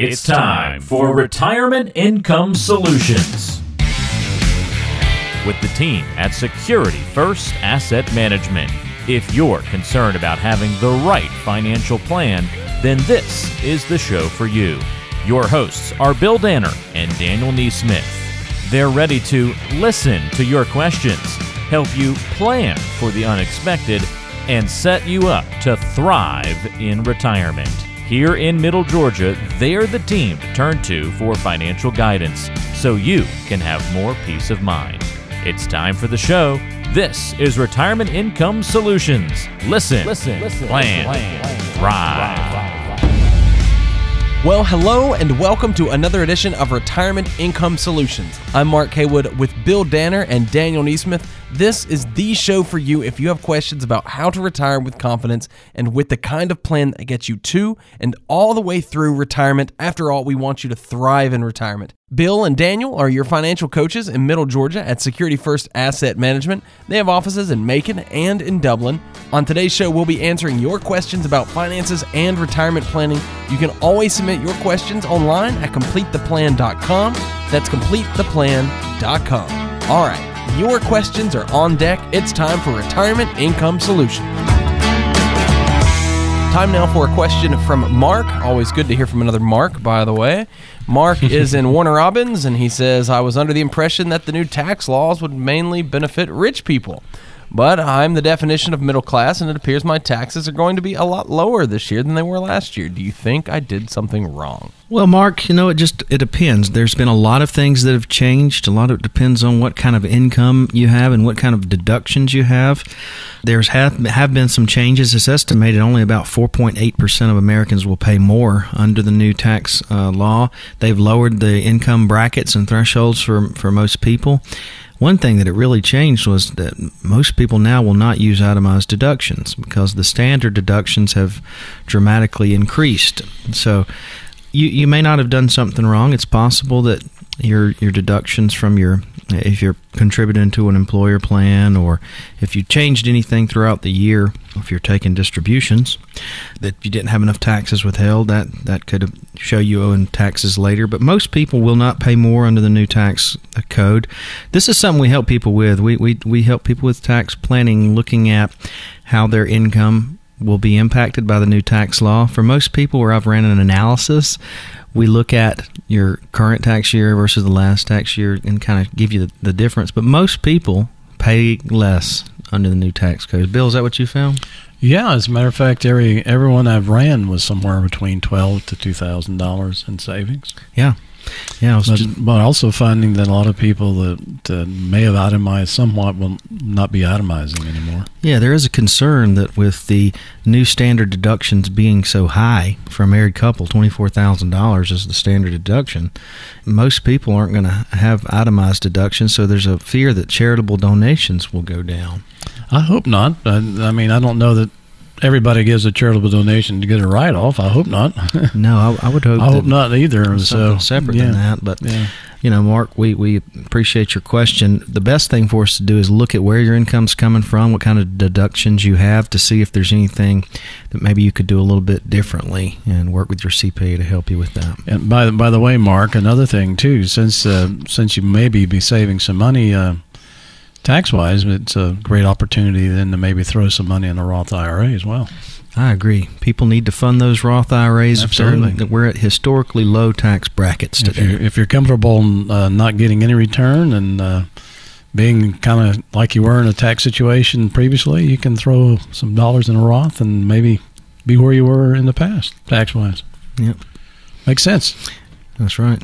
It's time for Retirement Income Solutions with the team at Security First Asset Management. If you're concerned about having the right financial plan, then this is the show for you. Your hosts are Bill Danner and Daniel Neesmith. They're ready to listen to your questions, help you plan for the unexpected, and set you up to thrive in retirement. Here in Middle Georgia, they're the team to turn to for financial guidance so you can have more peace of mind. It's time for the show. This is Retirement Income Solutions. Listen, listen, listen plan, plan, thrive. Well, hello and welcome to another edition of Retirement Income Solutions. I'm Mark Haywood with Bill Danner and Daniel Neesmith. This is the show for you if you have questions about how to retire with confidence and with the kind of plan that gets you to and all the way through retirement. After all, we want you to thrive in retirement. Bill and Daniel are your financial coaches in Middle Georgia at Security First Asset Management. They have offices in Macon and in Dublin. On today's show, we'll be answering your questions about finances and retirement planning. You can always submit your questions online at completetheplan.com. That's completetheplan.com. All right, your questions are on deck. It's time for Retirement Income Solutions. Time now for a question from Mark. Always good to hear from another Mark, by the way. Mark is in Warner Robins, and he says, I was under the impression that the new tax laws would mainly benefit rich people. But I'm the definition of middle class, and it appears my taxes are going to be a lot lower this year than they were last year. Do you think I did something wrong? Well, Mark, you know, it just it depends. There's been a lot of things that have changed. A lot of it depends on what kind of income you have and what kind of deductions you have. There's have, have been some changes. It's estimated only about 4.8% of Americans will pay more under the new tax uh, law. They've lowered the income brackets and thresholds for for most people. One thing that it really changed was that most people now will not use itemized deductions because the standard deductions have dramatically increased. So you, you may not have done something wrong. It's possible that your your deductions from your if you're contributing to an employer plan or if you changed anything throughout the year if you're taking distributions that you didn't have enough taxes withheld that that could show you owing taxes later. But most people will not pay more under the new tax code. This is something we help people with. We we, we help people with tax planning looking at how their income will be impacted by the new tax law. For most people where i've ran an analysis we look at your current tax year versus the last tax year and kind of give you the, the difference. But most people pay less under the new tax code. Bill, is that what you found? Yeah, as a matter of fact, every everyone I've ran was somewhere between twelve to two thousand dollars in savings. Yeah, yeah, but, just, but, also finding that a lot of people that uh, may have itemized somewhat will not be itemizing anymore. Yeah, there is a concern that with the new standard deductions being so high for a married couple, twenty four thousand dollars is the standard deduction. Most people aren't going to have itemized deductions, so there's a fear that charitable donations will go down. I hope not. I, I mean, I don't know that everybody gives a charitable donation to get a write off. I hope not. no, I, I, would hope. I hope not either. So separate yeah. than that, but yeah. you know, Mark, we we appreciate your question. The best thing for us to do is look at where your income's coming from, what kind of deductions you have, to see if there's anything that maybe you could do a little bit differently, and work with your CPA to help you with that. And by by the way, Mark, another thing too, since uh, since you maybe be saving some money. Uh, tax wise, it's a great opportunity then to maybe throw some money in a Roth IRA as well. I agree. People need to fund those Roth IRAs. Absolutely. We're at historically low tax brackets today. If you're, if you're comfortable uh, not getting any return and uh, being kind of like you were in a tax situation previously, you can throw some dollars in a Roth and maybe be where you were in the past, tax wise. Yep. Makes sense. That's right.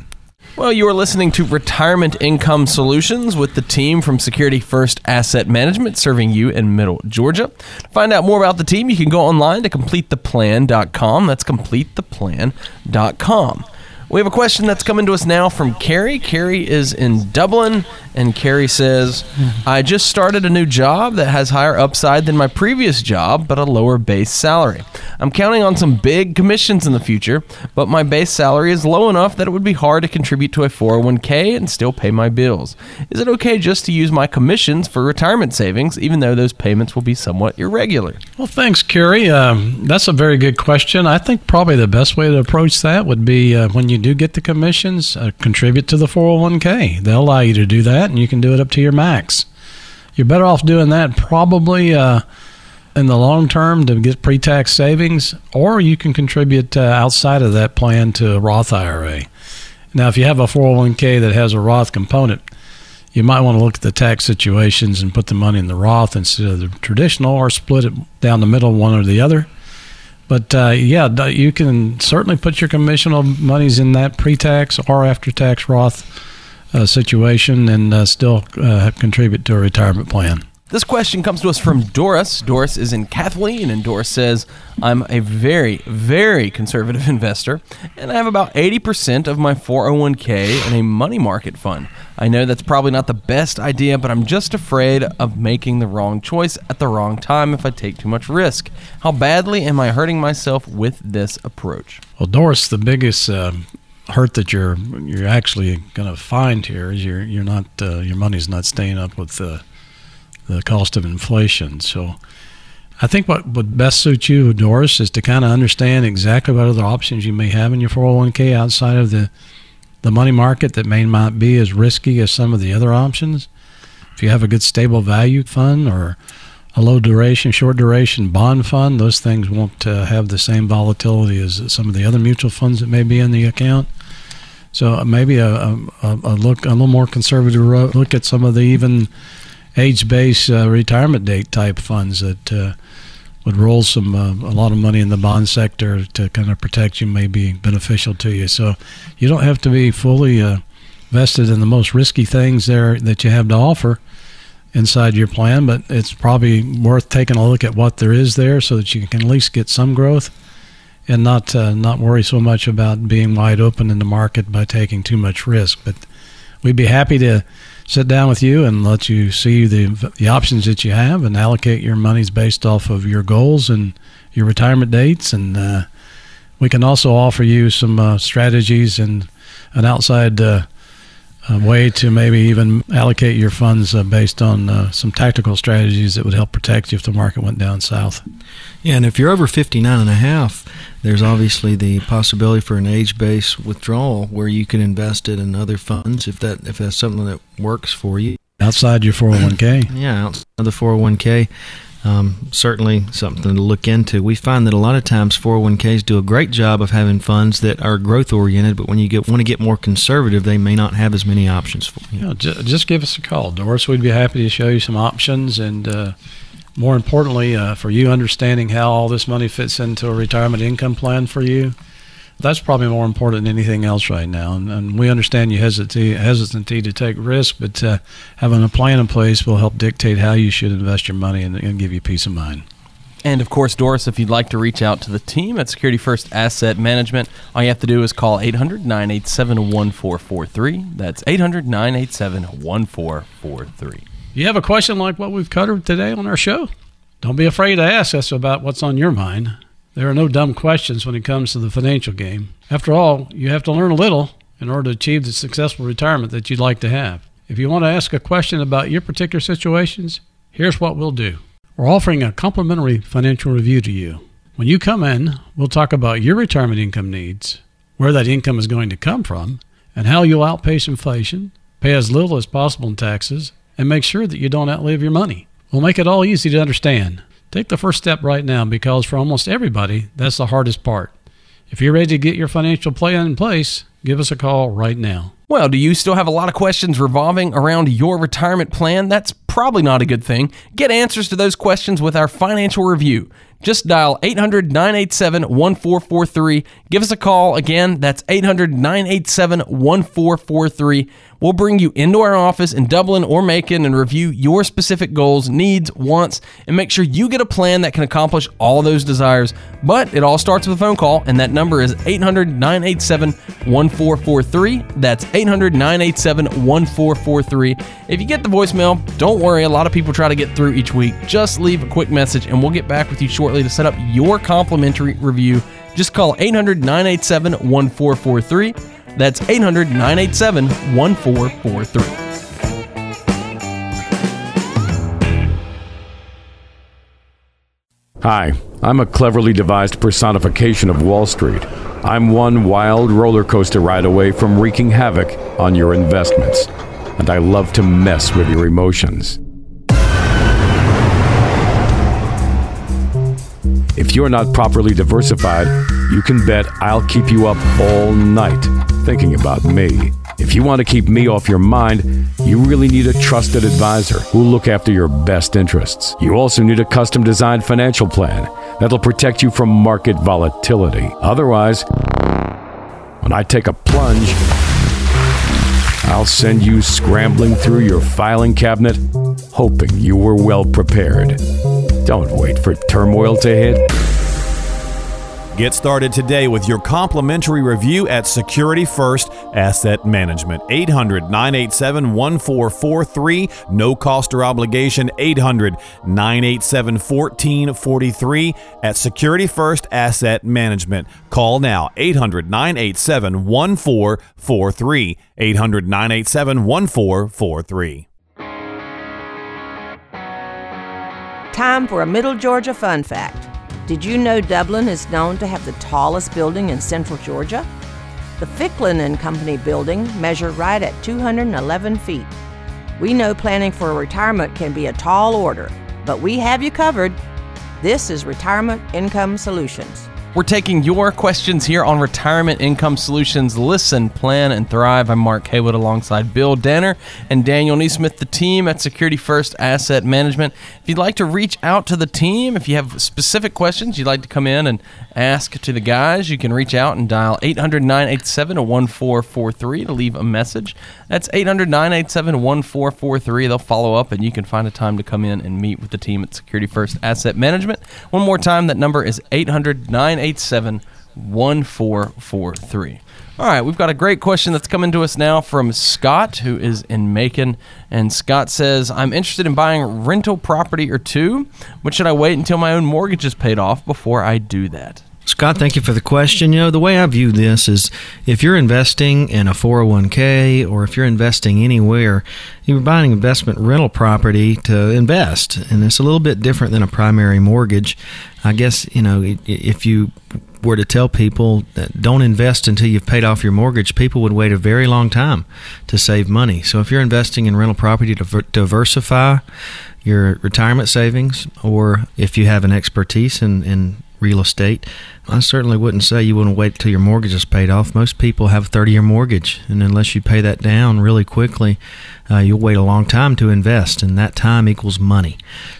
Well, you are listening to Retirement Income Solutions with the team from Security First Asset Management serving you in Middle Georgia. To find out more about the team, you can go online to completetheplan.com. That's completetheplan.com. We have a question that's coming to us now from Carrie. Carrie is in Dublin, and Carrie says, I just started a new job that has higher upside than my previous job, but a lower base salary. I'm counting on some big commissions in the future, but my base salary is low enough that it would be hard to contribute to a 401k and still pay my bills. Is it okay just to use my commissions for retirement savings, even though those payments will be somewhat irregular? Well, thanks, Carrie. Um, that's a very good question. I think probably the best way to approach that would be uh, when you do get the commissions, uh, contribute to the 401k. They'll allow you to do that, and you can do it up to your max. You're better off doing that probably uh, in the long term to get pre tax savings, or you can contribute uh, outside of that plan to a Roth IRA. Now, if you have a 401k that has a Roth component, you might want to look at the tax situations and put the money in the Roth instead of the traditional, or split it down the middle, one or the other. But uh, yeah, you can certainly put your commissional monies in that pre-tax or after-tax Roth uh, situation and uh, still uh, contribute to a retirement plan. This question comes to us from Doris. Doris is in Kathleen, and Doris says, I'm a very, very conservative investor, and I have about 80% of my 401k in a money market fund. I know that's probably not the best idea, but I'm just afraid of making the wrong choice at the wrong time if I take too much risk. How badly am I hurting myself with this approach? Well, Doris, the biggest uh, hurt that you're you're actually going to find here is you're you're not uh, your money's not staying up with the the cost of inflation. So. I think what would best suit you, Doris, is to kind of understand exactly what other options you may have in your 401k outside of the the money market that may not be as risky as some of the other options. If you have a good stable value fund or a low duration, short duration bond fund, those things won't uh, have the same volatility as some of the other mutual funds that may be in the account. So maybe a, a, a look a little more conservative look at some of the even age-based uh, retirement date type funds that uh, would roll some uh, a lot of money in the bond sector to kind of protect you may be beneficial to you. So you don't have to be fully uh, vested in the most risky things there that you have to offer inside your plan, but it's probably worth taking a look at what there is there so that you can at least get some growth and not uh, not worry so much about being wide open in the market by taking too much risk. But we'd be happy to sit down with you and let you see the the options that you have and allocate your monies based off of your goals and your retirement dates. And uh, we can also offer you some uh, strategies and an outside uh way to maybe even allocate your funds uh, based on uh, some tactical strategies that would help protect you if the market went down south. Yeah, and if you're over 59 and a half, there's obviously the possibility for an age-based withdrawal where you can invest it in other funds if that if that's something that works for you. Outside your 401k. Yeah, outside the 401k. Um, certainly something to look into. We find that a lot of times 401ks do a great job of having funds that are growth oriented, but when you get want to get more conservative, they may not have as many options for you. you know, just give us a call, Doris. We'd be happy to show you some options and. Uh, more importantly, uh, for you understanding how all this money fits into a retirement income plan for you, that's probably more important than anything else right now. And, and we understand you hesitancy, hesitancy to take risk, but uh, having a plan in place will help dictate how you should invest your money and, and give you peace of mind. And of course, Doris, if you'd like to reach out to the team at Security First Asset Management, all you have to do is call 800 987 1443. That's 800 987 1443. You have a question like what we've covered today on our show? Don't be afraid to ask us about what's on your mind. There are no dumb questions when it comes to the financial game. After all, you have to learn a little in order to achieve the successful retirement that you'd like to have. If you want to ask a question about your particular situations, here's what we'll do. We're offering a complimentary financial review to you. When you come in, we'll talk about your retirement income needs, where that income is going to come from, and how you'll outpace inflation, pay as little as possible in taxes, and make sure that you don't outlive your money. We'll make it all easy to understand. Take the first step right now because for almost everybody, that's the hardest part. If you're ready to get your financial plan in place, give us a call right now. Well, do you still have a lot of questions revolving around your retirement plan? That's probably not a good thing. Get answers to those questions with our financial review. Just dial 800 987 1443. Give us a call. Again, that's 800 987 1443. We'll bring you into our office in Dublin or Macon and review your specific goals, needs, wants, and make sure you get a plan that can accomplish all those desires. But it all starts with a phone call, and that number is 800 987 1443. That's 800 987 1443. If you get the voicemail, don't worry. A lot of people try to get through each week. Just leave a quick message, and we'll get back with you shortly to set up your complimentary review. Just call 800 987 1443. That's 800 987 1443. Hi, I'm a cleverly devised personification of Wall Street. I'm one wild roller coaster ride away from wreaking havoc on your investments, and I love to mess with your emotions. If you're not properly diversified, you can bet I'll keep you up all night thinking about me. If you want to keep me off your mind, you really need a trusted advisor who'll look after your best interests. You also need a custom designed financial plan that'll protect you from market volatility. Otherwise, when I take a plunge, I'll send you scrambling through your filing cabinet, hoping you were well prepared. Don't wait for turmoil to hit. Get started today with your complimentary review at Security First Asset Management. 800 987 1443. No cost or obligation. 800 987 1443 at Security First Asset Management. Call now 800 987 1443. 800 987 1443. Time for a Middle Georgia fun fact. Did you know Dublin is known to have the tallest building in central Georgia? The Ficklin and Company building measured right at 211 feet. We know planning for retirement can be a tall order, but we have you covered. This is Retirement Income Solutions. We're taking your questions here on Retirement Income Solutions. Listen, plan, and thrive. I'm Mark Haywood alongside Bill Danner and Daniel Neesmith, the team at Security First Asset Management. If you'd like to reach out to the team, if you have specific questions you'd like to come in and ask to the guys, you can reach out and dial 800 987 1443 to leave a message. That's 800 987 1443. They'll follow up and you can find a time to come in and meet with the team at Security First Asset Management. One more time, that number is 800 987 1443. All right, we've got a great question that's coming to us now from Scott, who is in Macon. And Scott says, I'm interested in buying rental property or two. But should I wait until my own mortgage is paid off before I do that? Scott, thank you for the question. You know, the way I view this is if you're investing in a 401k or if you're investing anywhere, you're buying investment rental property to invest. And it's a little bit different than a primary mortgage. I guess, you know, if you were to tell people that don't invest until you've paid off your mortgage, people would wait a very long time to save money. So if you're investing in rental property to diversify your retirement savings, or if you have an expertise in, in real estate, I certainly wouldn't say you wouldn't wait till your mortgage is paid off. Most people have a 30 year mortgage, and unless you pay that down really quickly, uh, you'll wait a long time to invest, and that time equals money.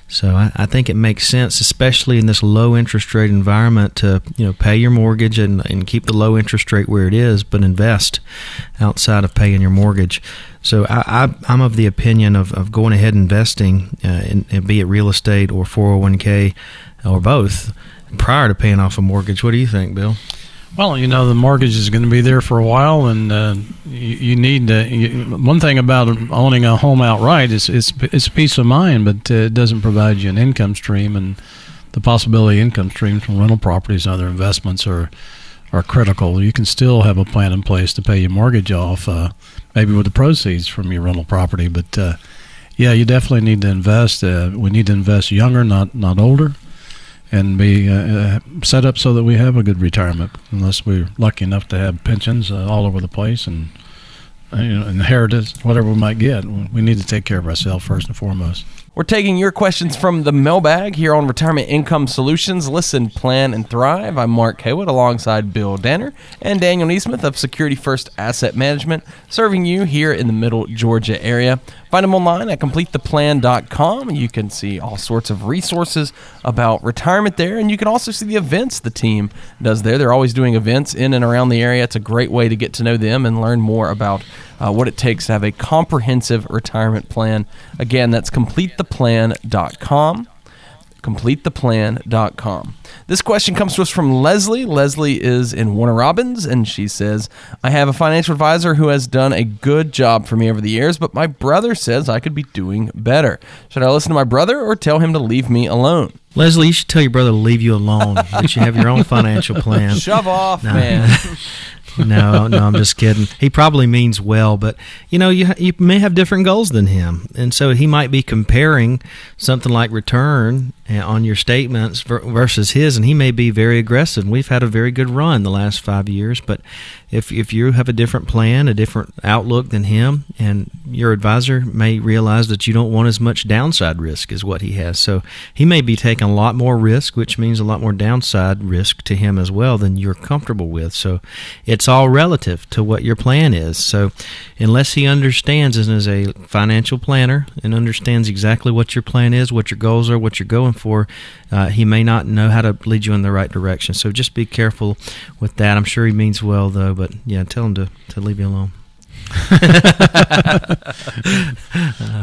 So I, I, think it makes sense, especially in this low interest rate environment, to you know pay your mortgage and, and keep the low interest rate where it is, but invest outside of paying your mortgage. So I, am of the opinion of, of going ahead investing, uh, in, in, be it real estate or 401k or both prior to paying off a mortgage. What do you think, Bill? Well, you know the mortgage is going to be there for a while, and uh, you, you, need to. You, one thing about owning a home outright is it's it's peace of mind, but uh, it doesn't provide you an income stream, and the possibility of income streams from rental properties and other investments are are critical. You can still have a plan in place to pay your mortgage off, uh, maybe with the proceeds from your rental property, but uh, yeah, you definitely need to invest. Uh, we need to invest younger, not not older and be uh, uh, set up so that we have a good retirement. Unless we're lucky enough to have pensions uh, all over the place and uh, you know, inheritance, whatever we might get, we need to take care of ourselves first and foremost. We're taking your questions from the mailbag here on Retirement Income Solutions. Listen, plan, and thrive. I'm Mark Haywood alongside Bill Danner and Daniel Neesmith of Security First Asset Management, serving you here in the Middle Georgia area. Find them online at completetheplan.com. You can see all sorts of resources about retirement there, and you can also see the events the team does there. They're always doing events in and around the area. It's a great way to get to know them and learn more about uh, what it takes to have a comprehensive retirement plan. Again, that's completetheplan.com. CompleteThePlan.com. This question comes to us from Leslie. Leslie is in Warner Robins, and she says, I have a financial advisor who has done a good job for me over the years, but my brother says I could be doing better. Should I listen to my brother or tell him to leave me alone? Leslie, you should tell your brother to leave you alone. that you have your own financial plan. Shove off, No. man. no, no, I'm just kidding. He probably means well, but you know, you you may have different goals than him, and so he might be comparing something like return uh, on your statements versus his, and he may be very aggressive. We've had a very good run the last five years, but if if you have a different plan, a different outlook than him, and your advisor may realize that you don't want as much downside risk as what he has, so he may be taking a lot more risk, which means a lot more downside risk to him as well than you're comfortable with. So it's all relative to what your plan is. So unless he understands and is a financial planner and understands exactly what your plan is, what your goals are, what you're going for, uh, he may not know how to lead you in the right direction. So just be careful with that. I'm sure he means well though, but yeah, tell him to, to leave you alone.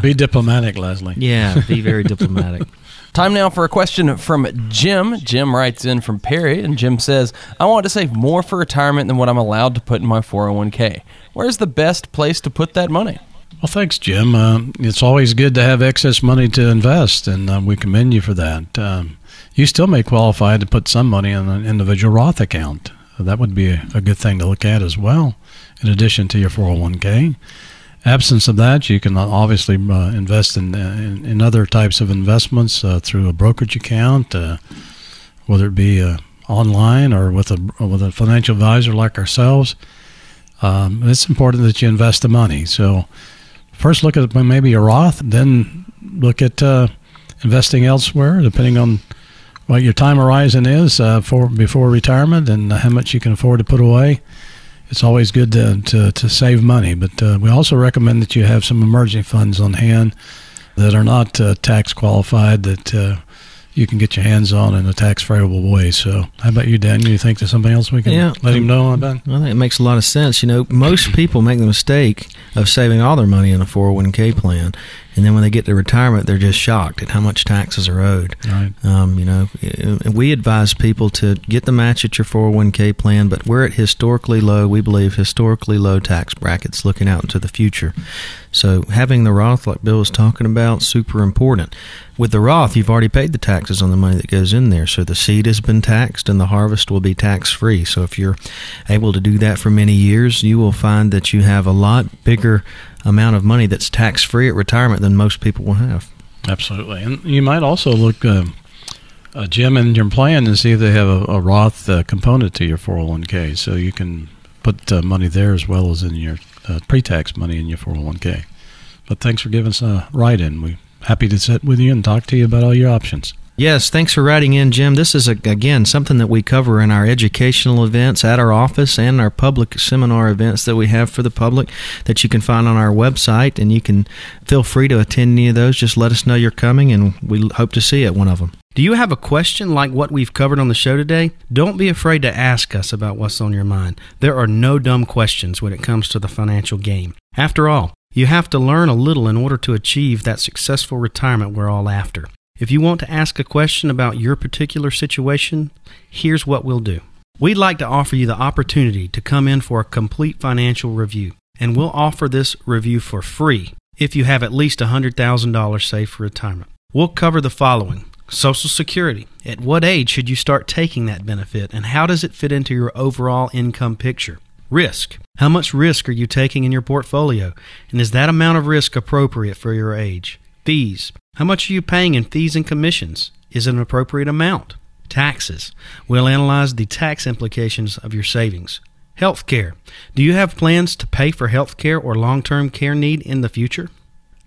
Be diplomatic, Leslie. Yeah, be very diplomatic. Time now for a question from Jim. Jim writes in from Perry, and Jim says, I want to save more for retirement than what I'm allowed to put in my 401k. Where's the best place to put that money? Well, thanks, Jim. Uh, it's always good to have excess money to invest, and uh, we commend you for that. Um, you still may qualify to put some money in an individual Roth account. That would be a, good thing to look at as well, in addition to your 401k. Absence of that, you can obviously uh, invest in, in in other types of investments uh, through a brokerage account, uh, whether it be uh, online or with a with a financial advisor like ourselves. Um, it's important that you invest the money. So first look at maybe a Roth, then look at uh, investing elsewhere, depending on what your time horizon is uh, for before retirement and how much you can afford to put away. It's always good to, to, to save money, but uh, we also recommend that you have some emergency funds on hand that are not uh, tax qualified that uh, you can get your hands on in a tax favorable way. So, how about you, Daniel? You think there's something else we can Yeah. let him know about? I think it makes a lot of sense. You know, most people make the mistake of saving all their money in a 401k plan, and then when they get to retirement, they're just shocked at how much taxes are owed. Right. Um, you know, we advise people to get the match at your 401k plan, but we're at historically low, we believe, historically low tax brackets looking out into the future. So having the Roth, like Bill was talking about, super important. With the Roth, you've already paid the taxes on the money that goes in there. So the seed has been taxed and the harvest will be tax free. So if you're able to do that for many years, you will find that you have a lot bigger amount of money that's tax free at retirement than most people will have. Absolutely, and you might also look, uh, uh, Jim, in your plan and see if they have a, a Roth uh, component to your 401k, so you can put uh, money there as well as in your uh, pre-tax money in your 401k. But thanks for giving us a write-in. We're happy to sit with you and talk to you about all your options. Yes, thanks for writing in, Jim. This is, again, something that we cover in our educational events at our office and our public seminar events that we have for the public that you can find on our website. And you can feel free to attend any of those. Just let us know you're coming, and we hope to see you at one of them. Do you have a question like what we've covered on the show today? Don't be afraid to ask us about what's on your mind. There are no dumb questions when it comes to the financial game. After all, you have to learn a little in order to achieve that successful retirement we're all after. If you want to ask a question about your particular situation, here's what we'll do. We'd like to offer you the opportunity to come in for a complete financial review, and we'll offer this review for free if you have at least $100,000 saved for retirement. We'll cover the following Social Security. At what age should you start taking that benefit, and how does it fit into your overall income picture? Risk. How much risk are you taking in your portfolio, and is that amount of risk appropriate for your age? Fees. How much are you paying in fees and commissions? Is it an appropriate amount? Taxes. We'll analyze the tax implications of your savings. Health care. Do you have plans to pay for health care or long term care need in the future?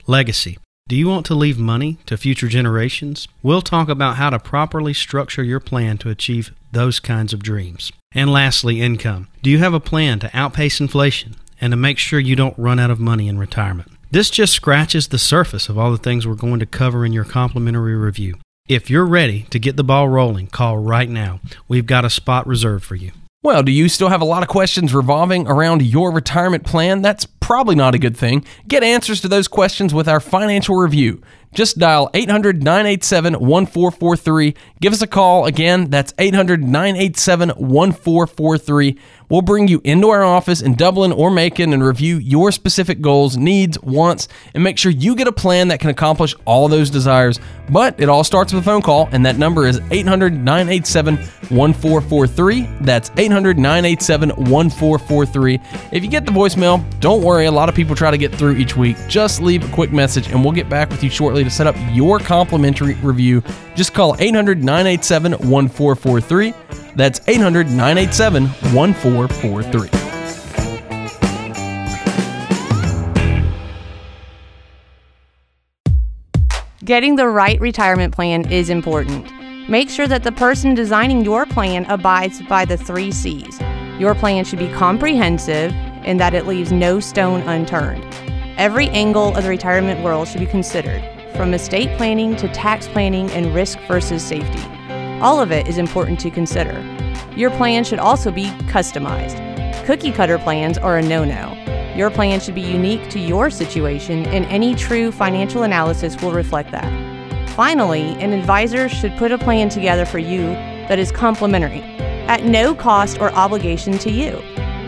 Legacy. Do you want to leave money to future generations? We'll talk about how to properly structure your plan to achieve those kinds of dreams. And lastly, income. Do you have a plan to outpace inflation and to make sure you don't run out of money in retirement? This just scratches the surface of all the things we're going to cover in your complimentary review. If you're ready to get the ball rolling, call right now. We've got a spot reserved for you. Well, do you still have a lot of questions revolving around your retirement plan? That's probably not a good thing. Get answers to those questions with our financial review. Just dial 800 987 1443. Give us a call. Again, that's 800 987 1443. We'll bring you into our office in Dublin or Macon and review your specific goals, needs, wants, and make sure you get a plan that can accomplish all those desires. But it all starts with a phone call, and that number is 800 987 1443. That's 800 987 1443. If you get the voicemail, don't worry. A lot of people try to get through each week. Just leave a quick message, and we'll get back with you shortly to set up your complimentary review. Just call 800 987 1443. That's 800 987 1443. Getting the right retirement plan is important. Make sure that the person designing your plan abides by the three C's. Your plan should be comprehensive in that it leaves no stone unturned. Every angle of the retirement world should be considered, from estate planning to tax planning and risk versus safety. All of it is important to consider. Your plan should also be customized. Cookie cutter plans are a no no. Your plan should be unique to your situation, and any true financial analysis will reflect that. Finally, an advisor should put a plan together for you that is complimentary, at no cost or obligation to you.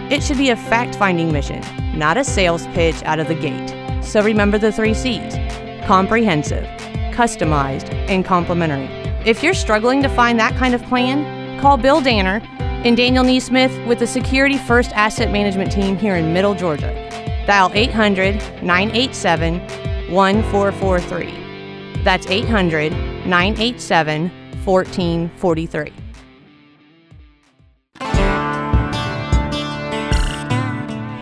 It should be a fact finding mission, not a sales pitch out of the gate. So remember the three C's comprehensive, customized, and complimentary. If you're struggling to find that kind of plan, call Bill Danner and Daniel Neesmith with the Security First Asset Management Team here in Middle Georgia. Dial 800 987 1443. That's 800 987 1443.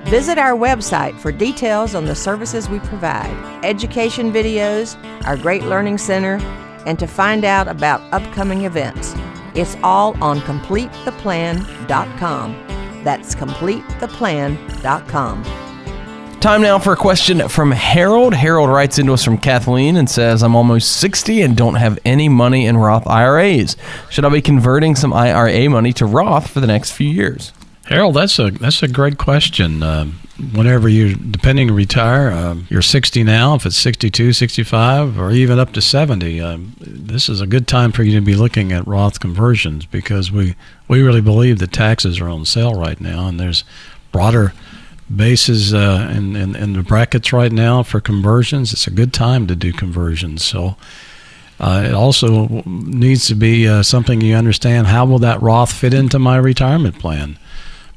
Visit our website for details on the services we provide, education videos, our great learning center, and to find out about upcoming events. It's all on CompleteThePlan.com. That's CompleteThePlan.com. Time now for a question from Harold. Harold writes into us from Kathleen and says, I'm almost 60 and don't have any money in Roth IRAs. Should I be converting some IRA money to Roth for the next few years? Harold, that's a that's a great question. Uh, whenever you're depending retire, uh, you're 60 now. If it's 62, 65, or even up to 70, um, this is a good time for you to be looking at Roth conversions because we we really believe that taxes are on sale right now, and there's broader bases uh, in, in in the brackets right now for conversions. It's a good time to do conversions. So. Uh, it also needs to be uh, something you understand. How will that Roth fit into my retirement plan?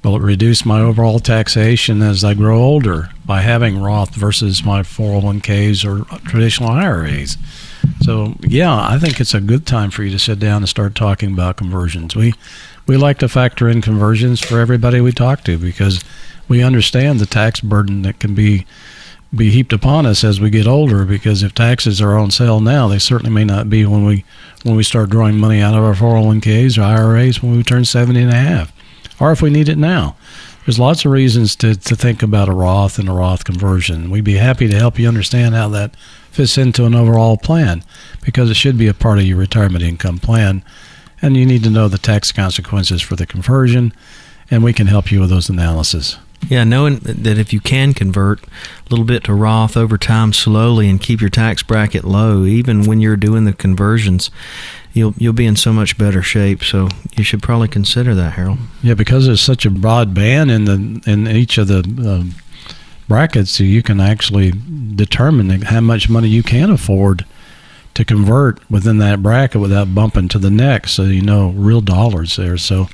Will it reduce my overall taxation as I grow older by having Roth versus my 401ks or traditional IRAs? So, yeah, I think it's a good time for you to sit down and start talking about conversions. We we like to factor in conversions for everybody we talk to because we understand the tax burden that can be be heaped upon us as we get older because if taxes are on sale now, they certainly may not be when we when we start drawing money out of our 401ks or IRAs when we turn 70 and a half or if we need it now. There's lots of reasons to, to think about a Roth and a Roth conversion. We'd be happy to help you understand how that fits into an overall plan because it should be a part of your retirement income plan. And you need to know the tax consequences for the conversion, and we can help you with those analyses. Yeah, knowing that if you can convert a little bit to Roth over time slowly and keep your tax bracket low, even when you're doing the conversions, you'll you'll be in so much better shape. So you should probably consider that, Harold. Yeah, because there's such a broad band in the in each of the um, brackets, so you can actually determine how much money you can afford to convert within that bracket without bumping to the next. So you know real dollars there. So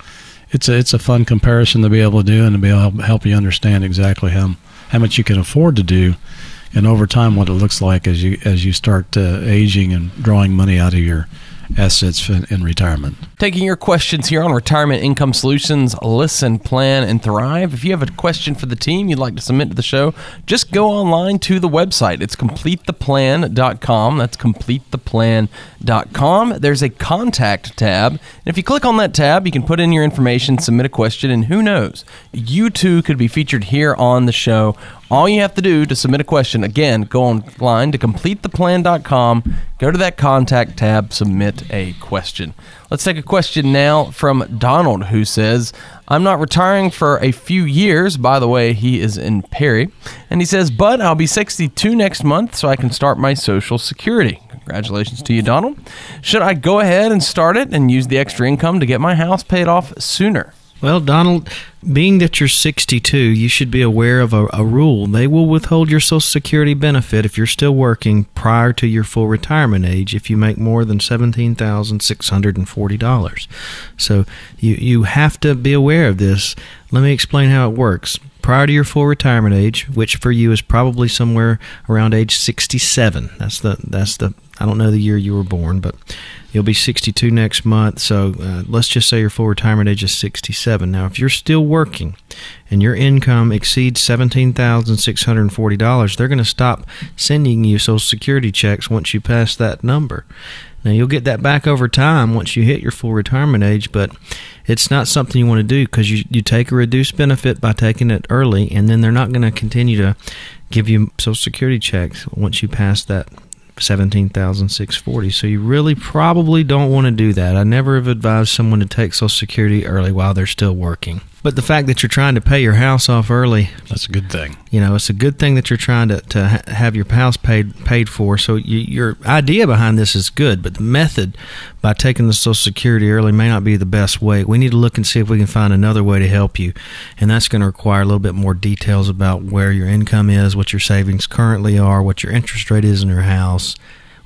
it's a it's a fun comparison to be able to do and to be able to help you understand exactly how how much you can afford to do, and over time what it looks like as you as you start uh, aging and drawing money out of your assets in, in retirement. Taking your questions here on Retirement Income Solutions, listen, plan, and thrive. If you have a question for the team you'd like to submit to the show, just go online to the website. It's completetheplan.com. That's completetheplan.com. There's a contact tab. And if you click on that tab, you can put in your information, submit a question, and who knows, you too could be featured here on the show all you have to do to submit a question, again, go online to completetheplan.com, go to that contact tab, submit a question. Let's take a question now from Donald, who says, I'm not retiring for a few years. By the way, he is in Perry. And he says, but I'll be 62 next month, so I can start my Social Security. Congratulations to you, Donald. Should I go ahead and start it and use the extra income to get my house paid off sooner? Well, Donald, being that you're 62, you should be aware of a, a, rule. They will withhold your Social Security benefit if you're still working prior to your full retirement age if you make more than $17,640. So you, you have to be aware of this. Let me explain how it works. Prior to your full retirement age, which for you is probably somewhere around age 67. That's the that's the I don't know the year you were born, but You'll be 62 next month. So uh, let's just say your full retirement age is 67. Now, if you're still working and your income exceeds $17,640, they're going to stop sending you Social Security checks once you pass that number. Now, you'll get that back over time once you hit your full retirement age, but it's not something you want to do because you, you take a reduced benefit by taking it early, and then they're not going to continue to give you Social Security checks once you pass that 17,640. So you really probably don't want to do that. I never have advised someone to take Social Security early while they're still working. But the fact that you're trying to pay your house off early, that's a good thing. You know, it's a good thing that you're trying to, to have your house paid paid for. So you, your idea behind this is good, but the method by taking the Social Security early may not be the best way. We need to look and see if we can find another way to help you, and that's going to require a little bit more details about where your income is, what your savings currently are, what your interest rate is in your house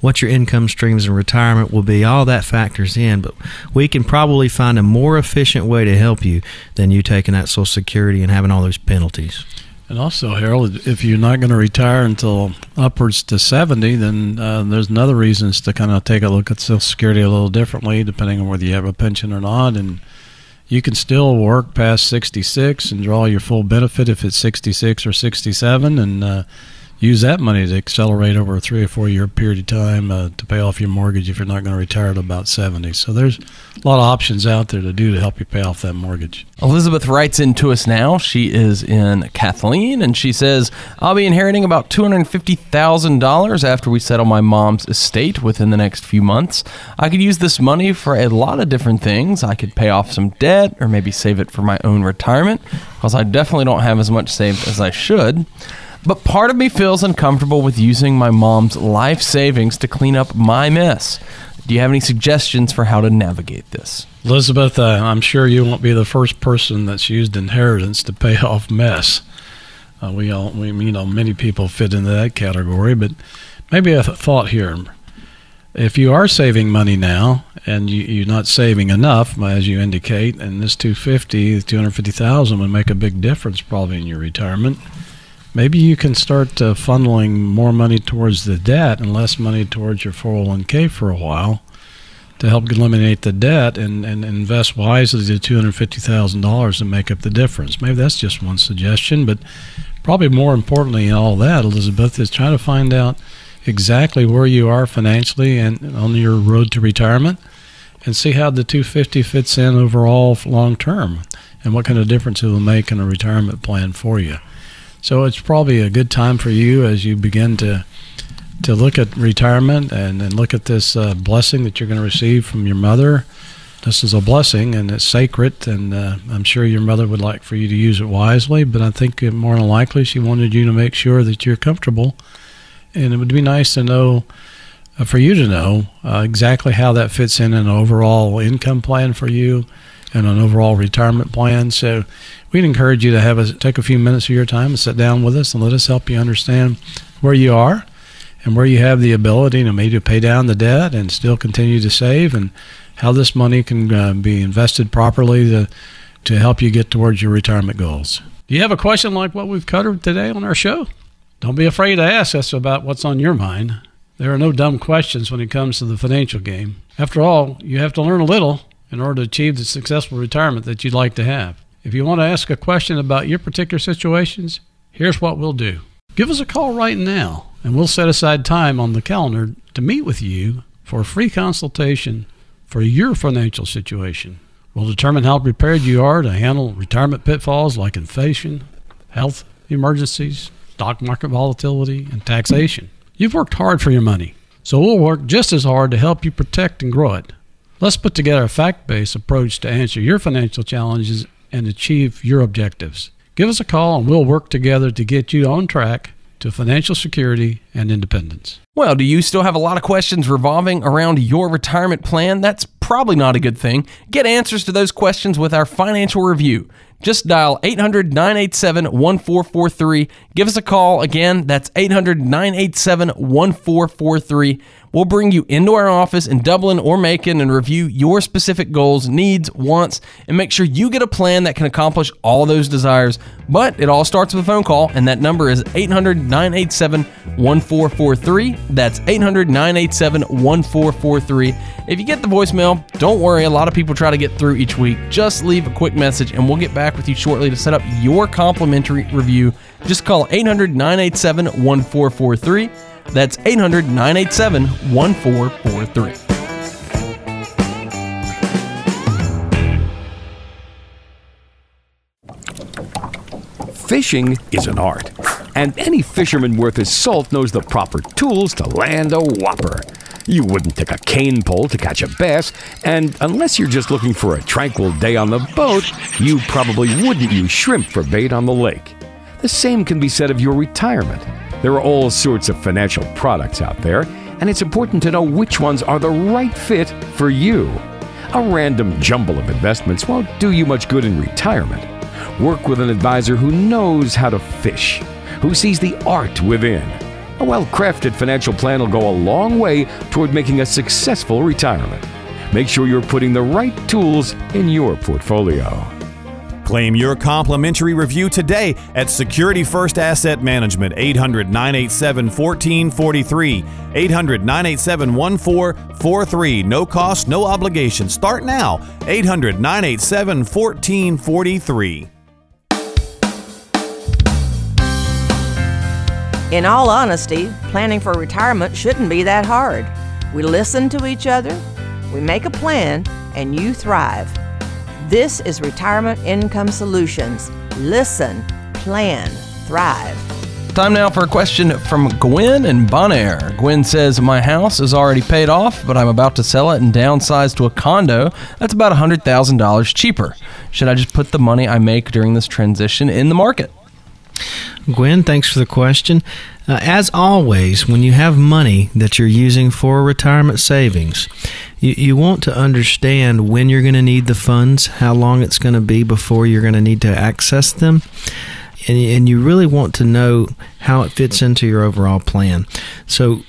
what your income streams and retirement will be. All that factors in, but we can probably find a more efficient way to help you than you taking that Social Security and having all those penalties. And also, Harold, if you're not going to retire until upwards to 70, then uh, there's another reasons to kind of take a look at Social Security a little differently, depending on whether you have a pension or not. And you can still work past 66 and draw your full benefit if it's 66 or 67. And uh, use that money to accelerate over a three or four year period of time uh, to pay off your mortgage if you're not going to retire at about 70. So there's a lot of options out there to do to help you pay off that mortgage. Elizabeth writes into us now. She is in Kathleen and she says, I'll be inheriting about $250,000 after we settle my mom's estate within the next few months. I could use this money for a lot of different things. I could pay off some debt or maybe save it for my own retirement because I definitely don't have as much saved as I should. But part of me feels uncomfortable with using my mom's life savings to clean up my mess. Do you have any suggestions for how to navigate this? Elizabeth, uh, I'm sure you won't be the first person that's used inheritance to pay off mess. Uh, we all, we, you know, many people fit into that category, but maybe a th- thought here. If you are saving money now and you, you're not saving enough, as you indicate, and this 250, 250,000 would make a big difference probably in your retirement maybe you can start uh, funneling more money towards the debt and less money towards your 401k for a while to help eliminate the debt and, and invest wisely the $250,000 and make up the difference. Maybe that's just one suggestion, but probably more importantly in all that, Elizabeth, is trying to find out exactly where you are financially and on your road to retirement and see how the 250 fits in overall long term and what kind of difference it will make in a retirement plan for you. So it's probably a good time for you as you begin to to look at retirement and, look at this uh, blessing that you're going to receive from your mother. This is a blessing and it's sacred, and uh, I'm sure your mother would like for you to use it wisely. But I think more than likely she wanted you to make sure that you're comfortable, and it would be nice to know. Uh, for you to know uh, exactly how that fits in an overall income plan for you and an overall retirement plan. So we'd encourage you to have a take a few minutes of your time and sit down with us and let us help you understand where you are and where you have the ability to maybe pay down the debt and still continue to save and how this money can uh, be invested properly to to help you get towards your retirement goals. Do you have a question like what we've covered today on our show? Don't be afraid to ask us about what's on your mind. There are no dumb questions when it comes to the financial game. After all, you have to learn a little in order to achieve the successful retirement that you'd like to have. If you want to ask a question about your particular situations, here's what we'll do. Give us a call right now, and we'll set aside time on the calendar to meet with you for a free consultation for your financial situation. We'll determine how prepared you are to handle retirement pitfalls like inflation, health emergencies, stock market volatility, and taxation. You've worked hard for your money, so we'll work just as hard to help you protect and grow it. Let's put together a fact based approach to answer your financial challenges and achieve your objectives. Give us a call and we'll work together to get you on track to financial security and independence. Well, do you still have a lot of questions revolving around your retirement plan? That's probably not a good thing. Get answers to those questions with our financial review. Just dial 800 987 1443. Give us a call. Again, that's 800 987 1443. We'll bring you into our office in Dublin or Macon and review your specific goals, needs, wants, and make sure you get a plan that can accomplish all those desires. But it all starts with a phone call, and that number is 800 987 1443. That's 800 987 1443. If you get the voicemail, don't worry. A lot of people try to get through each week. Just leave a quick message, and we'll get back with you shortly to set up your complimentary review. Just call 800 987 1443. That's 800 987 1443. Fishing is an art, and any fisherman worth his salt knows the proper tools to land a whopper. You wouldn't take a cane pole to catch a bass, and unless you're just looking for a tranquil day on the boat, you probably wouldn't use shrimp for bait on the lake. The same can be said of your retirement. There are all sorts of financial products out there, and it's important to know which ones are the right fit for you. A random jumble of investments won't do you much good in retirement. Work with an advisor who knows how to fish, who sees the art within. A well crafted financial plan will go a long way toward making a successful retirement. Make sure you're putting the right tools in your portfolio. Claim your complimentary review today at Security First Asset Management 800 987 1443. 800 987 1443. No cost, no obligation. Start now. 800 987 1443. In all honesty, planning for retirement shouldn't be that hard. We listen to each other, we make a plan, and you thrive. This is Retirement Income Solutions. Listen, plan, thrive. Time now for a question from Gwen and Bonaire. Gwen says, My house is already paid off, but I'm about to sell it and downsize to a condo that's about $100,000 cheaper. Should I just put the money I make during this transition in the market? Gwen, thanks for the question. Uh, as always, when you have money that you're using for retirement savings, you, you want to understand when you're going to need the funds, how long it's going to be before you're going to need to access them, and, and you really want to know how it fits into your overall plan. So,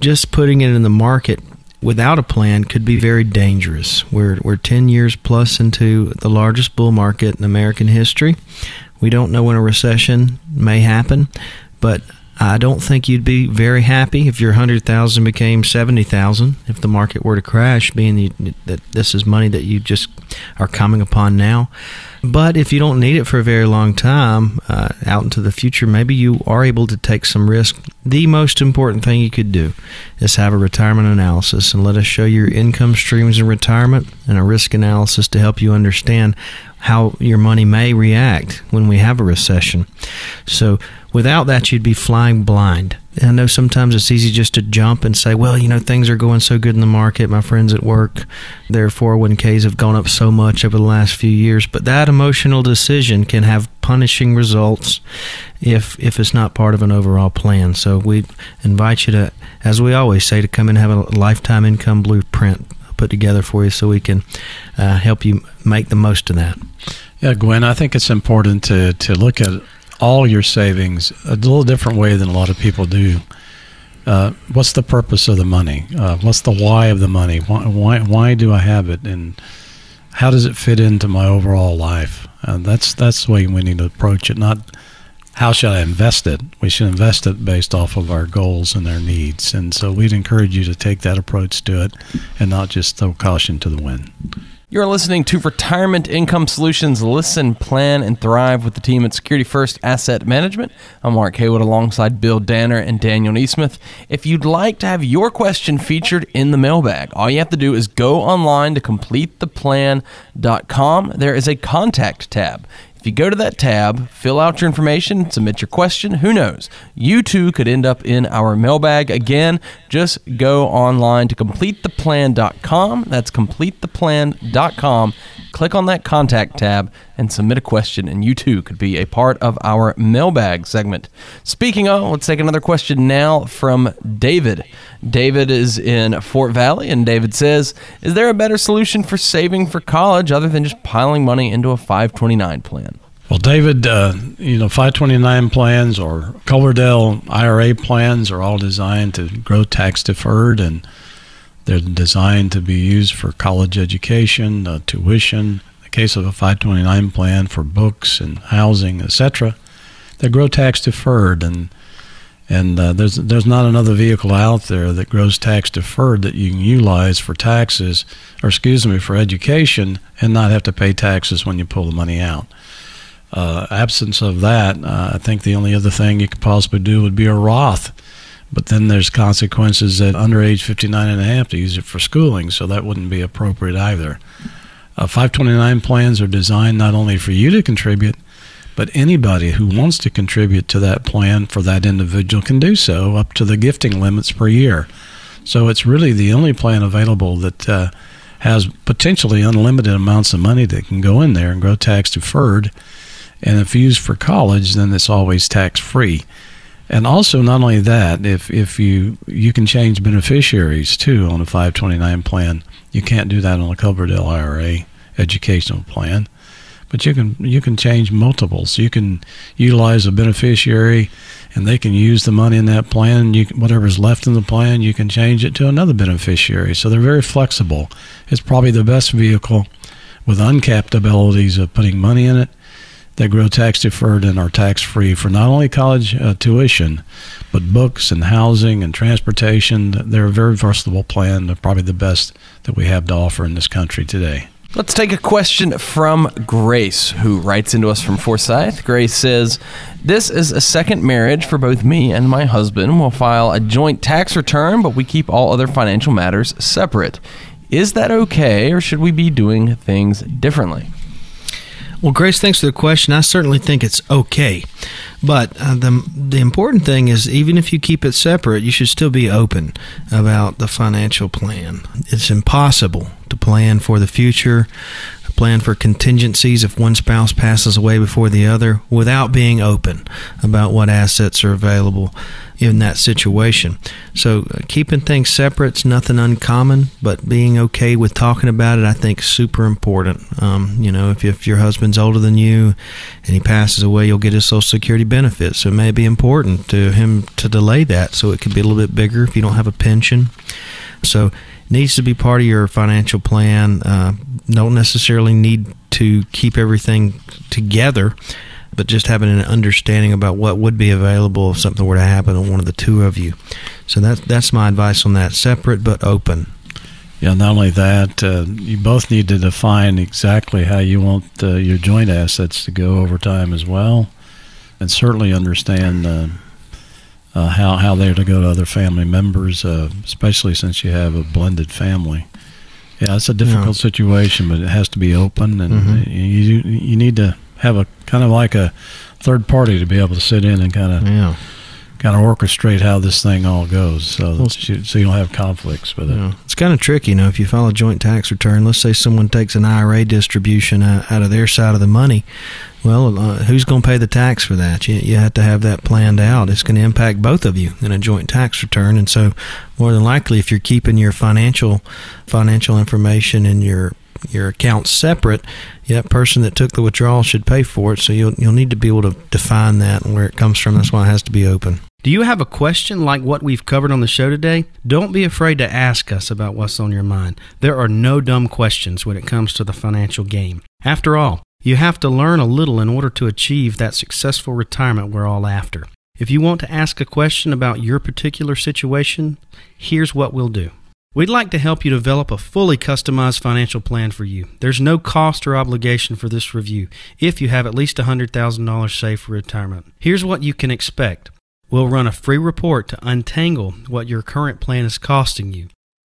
just putting it in the market without a plan could be very dangerous. We're, we're 10 years plus into the largest bull market in American history. We don't know when a recession may happen, but I don't think you'd be very happy if your 100,000 became 70,000 if the market were to crash, being that this is money that you just are coming upon now. But if you don't need it for a very long time, uh, out into the future, maybe you are able to take some risk. The most important thing you could do is have a retirement analysis and let us show your income streams in retirement and a risk analysis to help you understand how your money may react when we have a recession. So, without that, you'd be flying blind. And I know sometimes it's easy just to jump and say, well, you know, things are going so good in the market. My friends at work, their 401ks have gone up so much over the last few years. But that emotional decision can have punishing results if if it's not part of an overall plan. So we invite you to, as we always say, to come and have a lifetime income blueprint put together for you so we can uh, help you make the most of that. Yeah, Gwen, I think it's important to, to look at all your savings a little different way than a lot of people do. Uh, what's the purpose of the money? Uh, what's the why of the money? Why, why, why do I have it? And how does it fit into my overall life? Uh, that's that's the way we need to approach it. Not how should I invest it? We should invest it based off of our goals and our needs. And so we'd encourage you to take that approach to it and not just throw caution to the wind. You're listening to Retirement Income Solutions Listen, Plan, and Thrive with the team at Security First Asset Management. I'm Mark Haywood alongside Bill Danner and Daniel Neesmith. If you'd like to have your question featured in the mailbag, all you have to do is go online to completetheplan.com. There is a contact tab. If you go to that tab, fill out your information, submit your question, who knows? You too could end up in our mailbag. Again, just go online to completetheplan.com. That's completetheplan.com. Click on that contact tab and submit a question, and you too could be a part of our mailbag segment. Speaking of, let's take another question now from David. David is in Fort Valley, and David says, Is there a better solution for saving for college other than just piling money into a 529 plan? Well, David, uh, you know, 529 plans or Coverdell IRA plans are all designed to grow tax deferred and they're designed to be used for college education, uh, tuition. In the case of a 529 plan for books and housing, etc., they grow tax deferred, and and uh, there's there's not another vehicle out there that grows tax deferred that you can utilize for taxes, or excuse me, for education, and not have to pay taxes when you pull the money out. Uh, absence of that, uh, I think the only other thing you could possibly do would be a Roth but then there's consequences at under age 59 and a half to use it for schooling, so that wouldn't be appropriate either. Uh, 529 plans are designed not only for you to contribute, but anybody who wants to contribute to that plan for that individual can do so up to the gifting limits per year. So it's really the only plan available that uh, has potentially unlimited amounts of money that can go in there and grow tax deferred. And if used for college, then it's always tax free. And also, not only that, if if you you can change beneficiaries too on a 529 plan, you can't do that on a Coverdell IRA educational plan, but you can you can change multiples. You can utilize a beneficiary, and they can use the money in that plan. You can, whatever's left in the plan, you can change it to another beneficiary. So they're very flexible. It's probably the best vehicle with uncapped abilities of putting money in it that grow tax deferred and are tax free for not only college uh, tuition, but books and housing and transportation. They're a very versatile plan. They're probably the best that we have to offer in this country today. Let's take a question from Grace, who writes into us from Forsyth. Grace says, This is a second marriage for both me and my husband. We'll file a joint tax return, but we keep all other financial matters separate. Is that okay, or should we be doing things differently? Well, Grace, thanks for the question. I certainly think it's okay. But uh, the, the important thing is, even if you keep it separate, you should still be open about the financial plan. It's impossible to plan for the future, plan for contingencies if one spouse passes away before the other, without being open about what assets are available in that situation. So uh, keeping things separate is nothing uncommon, but being okay with talking about it, I think, is super important. Um, you know, if, if your husband's older than you and he passes away, you'll get his Social Security benefits. So it may be important to him to delay that so it could be a little bit bigger if you don't have a pension. So it needs to be part of your financial plan. Uh, don't necessarily need to keep everything together but just having an understanding about what would be available if something were to happen to one of the two of you. So that's that's my advice on that. Separate but open. Yeah, not only that, uh, you both need to define exactly how you want uh, your joint assets to go over time as well, and certainly understand uh, uh how how they're to go to other family members, uh, especially since you have a blended family. Yeah, it's a difficult situation, but it has to be open, and mm-hmm. you you need to have a kind of like a third party to be able to sit in and kind of yeah. kind of orchestrate how this thing all goes, so well, you, so you don't have conflicts with it. It's kind of tricky, you know. If you file a joint tax return, let's say someone takes an IRA distribution out of their side of the money. Well, uh, who's going to pay the tax for that? You, you have to have that planned out. It's going to impact both of you in a joint tax return, and so more than likely, if you're keeping your financial financial information in your your account separate, that person that took the withdrawal should pay for it. So you'll you'll need to be able to define that and where it comes from. That's why it has to be open. Do you have a question like what we've covered on the show today? Don't be afraid to ask us about what's on your mind. There are no dumb questions when it comes to the financial game. After all, You have to learn a little in order to achieve that successful retirement we're all after. If you want to ask a question about your particular situation, here's what we'll do. We'd like to help you develop a fully customized financial plan for you. There's no cost or obligation for this review if you have at least $100,000 saved for retirement. Here's what you can expect. We'll run a free report to untangle what your current plan is costing you.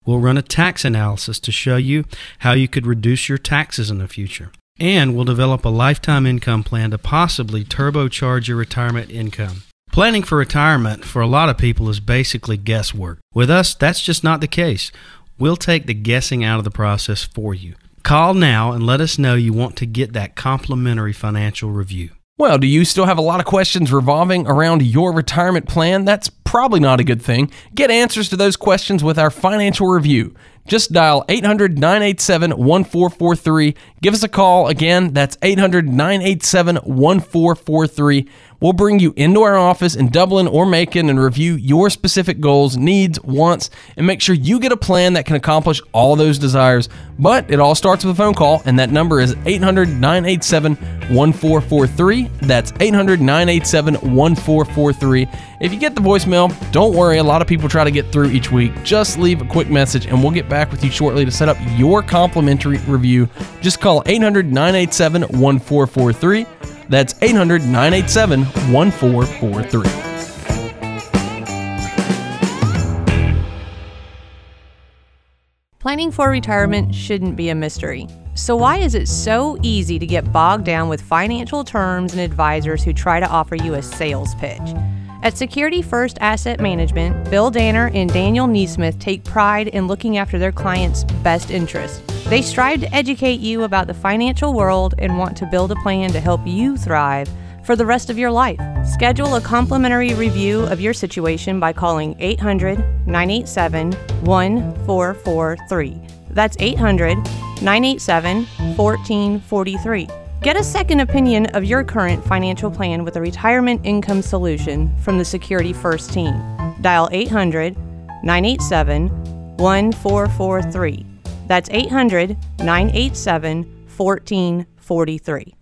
We'll run a tax analysis to show you how you could reduce your taxes in the future. And we'll develop a lifetime income plan to possibly turbocharge your retirement income. Planning for retirement for a lot of people is basically guesswork. With us, that's just not the case. We'll take the guessing out of the process for you. Call now and let us know you want to get that complimentary financial review. Well, do you still have a lot of questions revolving around your retirement plan? That's probably not a good thing. Get answers to those questions with our financial review. Just dial 800 987 1443. Give us a call. Again, that's 800 987 1443. We'll bring you into our office in Dublin or Macon and review your specific goals, needs, wants, and make sure you get a plan that can accomplish all those desires. But it all starts with a phone call, and that number is 800 987 1443. That's 800 987 1443. If you get the voicemail, don't worry. A lot of people try to get through each week. Just leave a quick message, and we'll get back with you shortly to set up your complimentary review. Just call 800 987 1443. That's 800 987 1443. Planning for retirement shouldn't be a mystery. So, why is it so easy to get bogged down with financial terms and advisors who try to offer you a sales pitch? At Security First Asset Management, Bill Danner and Daniel Neesmith take pride in looking after their clients' best interests. They strive to educate you about the financial world and want to build a plan to help you thrive for the rest of your life. Schedule a complimentary review of your situation by calling 800 987 1443. That's 800 987 1443. Get a second opinion of your current financial plan with a retirement income solution from the Security First team. Dial 800 987 1443. That's 800 987 1443.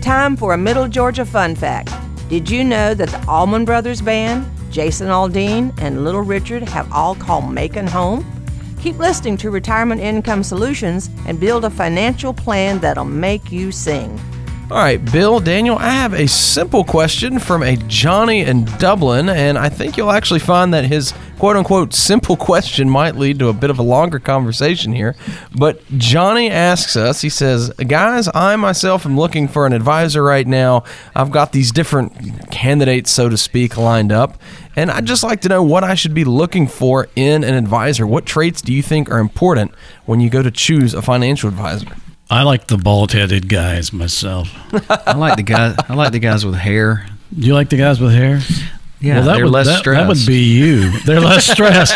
Time for a Middle Georgia fun fact. Did you know that the Allman Brothers Band, Jason Aldean, and Little Richard have all called Macon home? Keep listening to Retirement Income Solutions and build a financial plan that'll make you sing. All right, Bill, Daniel, I have a simple question from a Johnny in Dublin, and I think you'll actually find that his quote unquote simple question might lead to a bit of a longer conversation here. But Johnny asks us, he says, Guys, I myself am looking for an advisor right now. I've got these different candidates, so to speak, lined up, and I'd just like to know what I should be looking for in an advisor. What traits do you think are important when you go to choose a financial advisor? I like the bald-headed guys myself. I like the guys. I like the guys with hair. Do you like the guys with hair? Yeah, that they're would, less that, stressed. That would be you. They're less stressed.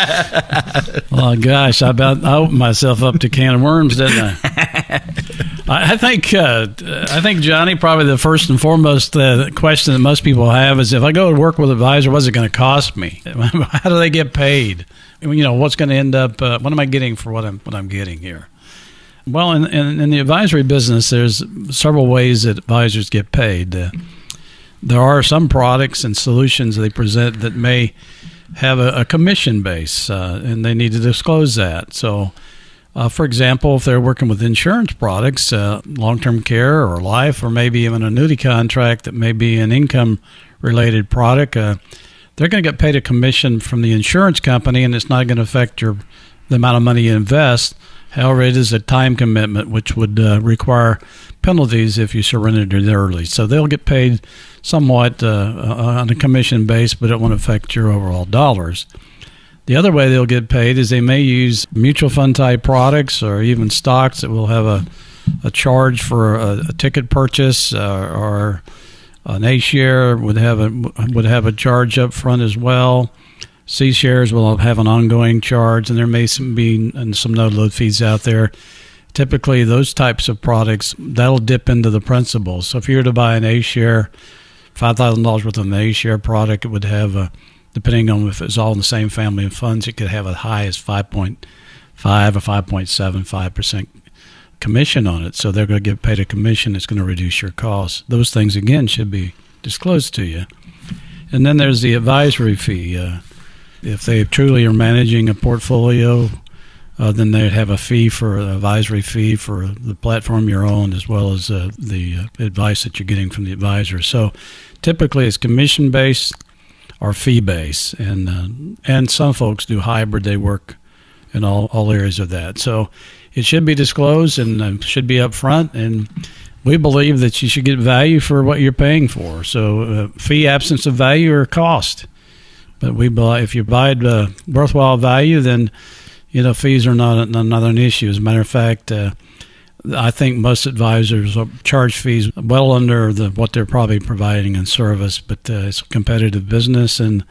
oh gosh, I about I opened myself up to a can of worms, didn't I? I, think uh, I think Johnny probably the first and foremost uh, question that most people have is if I go to work with an advisor, what's it going to cost me? How do they get paid? You know, what's going to end up? Uh, what am I getting for what I'm what I'm getting here? Well, in, in, in the advisory business, there's several ways that advisors get paid. Uh, there are some products and solutions they present that may have a, a commission base, uh, and they need to disclose that. So, uh, for example, if they're working with insurance products, uh, long term care or life, or maybe even an annuity contract that may be an income related product, uh, they're going to get paid a commission from the insurance company, and it's not going to affect your the amount of money you invest. However, it is a time commitment, which would uh, require penalties if you surrendered it early. So they'll get paid somewhat uh, on a commission base, but it won't affect your overall dollars. The other way they'll get paid is they may use mutual fund type products or even stocks that will have a, a charge for a, a ticket purchase uh, or an A share would have a would have a charge up front as well. C shares will have an ongoing charge, and there may be some no load fees out there. Typically, those types of products that'll dip into the principal. So if you were to buy an A share, five thousand dollars worth of an A share product, it would have a, depending on if it's all in the same family of funds, it could have as high as five point five or five point seven five percent commission on it. So they're going to get paid a commission. It's going to reduce your costs. Those things, again, should be disclosed to you. And then there's the advisory fee. Uh, if they truly are managing a portfolio, uh, then they'd have a fee for an advisory fee for the platform you're on, as well as uh, the uh, advice that you're getting from the advisor. So typically it's commission based or fee based, and uh, and some folks do hybrid. They work in all, all areas of that. So it should be disclosed and uh, should be upfront. And we believe that you should get value for what you're paying for. So uh, fee absence of value or cost. But we if you buy uh, worthwhile value, then you know fees are not not an issue. As a matter of fact. I think most advisors charge fees well under the, what they're probably providing in service, but uh, it's a competitive business, and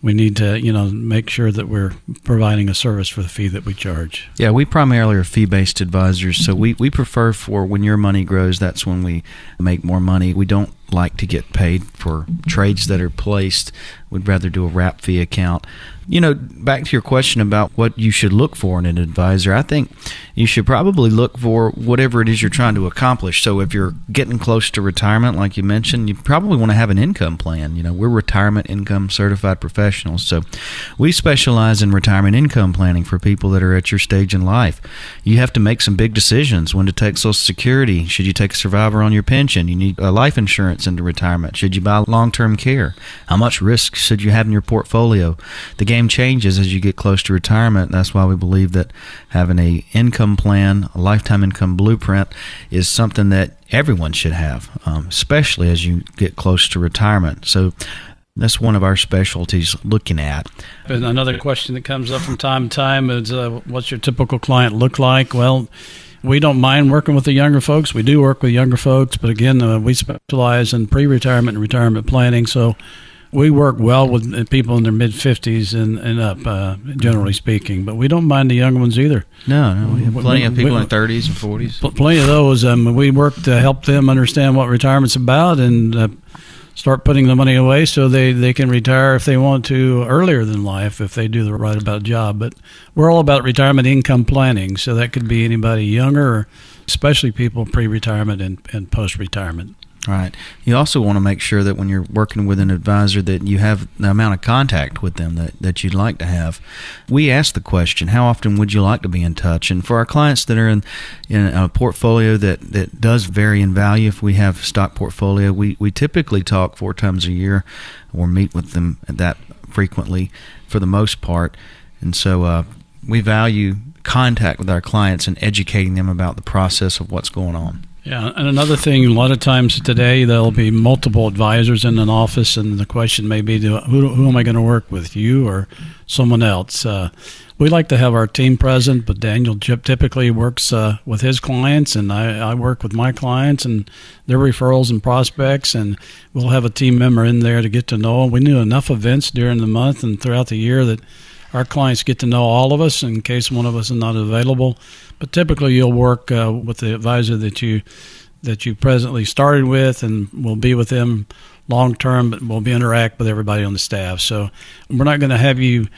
we need to you know make sure that we're providing a service for the fee that we charge. Yeah we primarily are fee-based advisors so we, we prefer for when your money grows that's when we make more money. We don't like to get paid for trades that are placed we'd rather do a wrap fee account you know, back to your question about what you should look for in an advisor, I think you should probably look for whatever it is you're trying to accomplish. So if you're getting close to retirement, like you mentioned, you probably want to have an income plan. You know, we're retirement income certified professionals. So we specialize in retirement income planning for people that are at your stage in life. You have to make some big decisions when to take Social Security. Should you take a survivor on your pension? You need a life insurance into retirement. Should you buy long term care? How much risk should you have in your portfolio? The game changes as you get close to retirement. That's why we believe that having a income plan, a lifetime income blueprint, is something that everyone should have, um, especially as you get close to retirement. So that's one of our specialties looking at. And another question that comes up from time to time is uh, what's your typical client look like? Well, we don't mind working with the younger folks. We do work with younger folks, but again, uh, we specialize in pre retirement and retirement planning. So we work well with people in their mid 50s and, and up, uh, generally speaking, but we don't mind the young ones either. No, no, we have plenty of people we, in their 30s and 40s. Plenty of those. Um, we work to help them understand what retirement's about and uh, start putting the money away so they, they can retire if they want to earlier than life if they do the right about job. But we're all about retirement income planning, so that could be anybody younger, especially people pre retirement and, and post retirement. Right. You also want to make sure that when you're working with an advisor that you have the amount of contact with them that, that you'd like to have. We ask the question, how often would you like to be in touch? And for our clients that are in, in a portfolio that, that does vary in value, if we have stock portfolio, we, we typically talk four times a year or meet with them that frequently for the most part. And so uh, we value contact with our clients and educating them about the process of what's going on. Yeah, and another thing, a lot of times today there'll be multiple advisors in an office, and the question may be, who, who am I going to work with, you or someone else? Uh, we like to have our team present, but Daniel typically works uh, with his clients, and I, I, work with my clients and their referrals and prospects, and we'll have a team member in there to get to know them. We do enough events during the month and throughout the year that our clients get to know all of us in case one of us is not available. But typically, you'll work uh, with the advisor that you that you presently started with, and will be with them long term. But will be interact with everybody on the staff. So we're not going to have you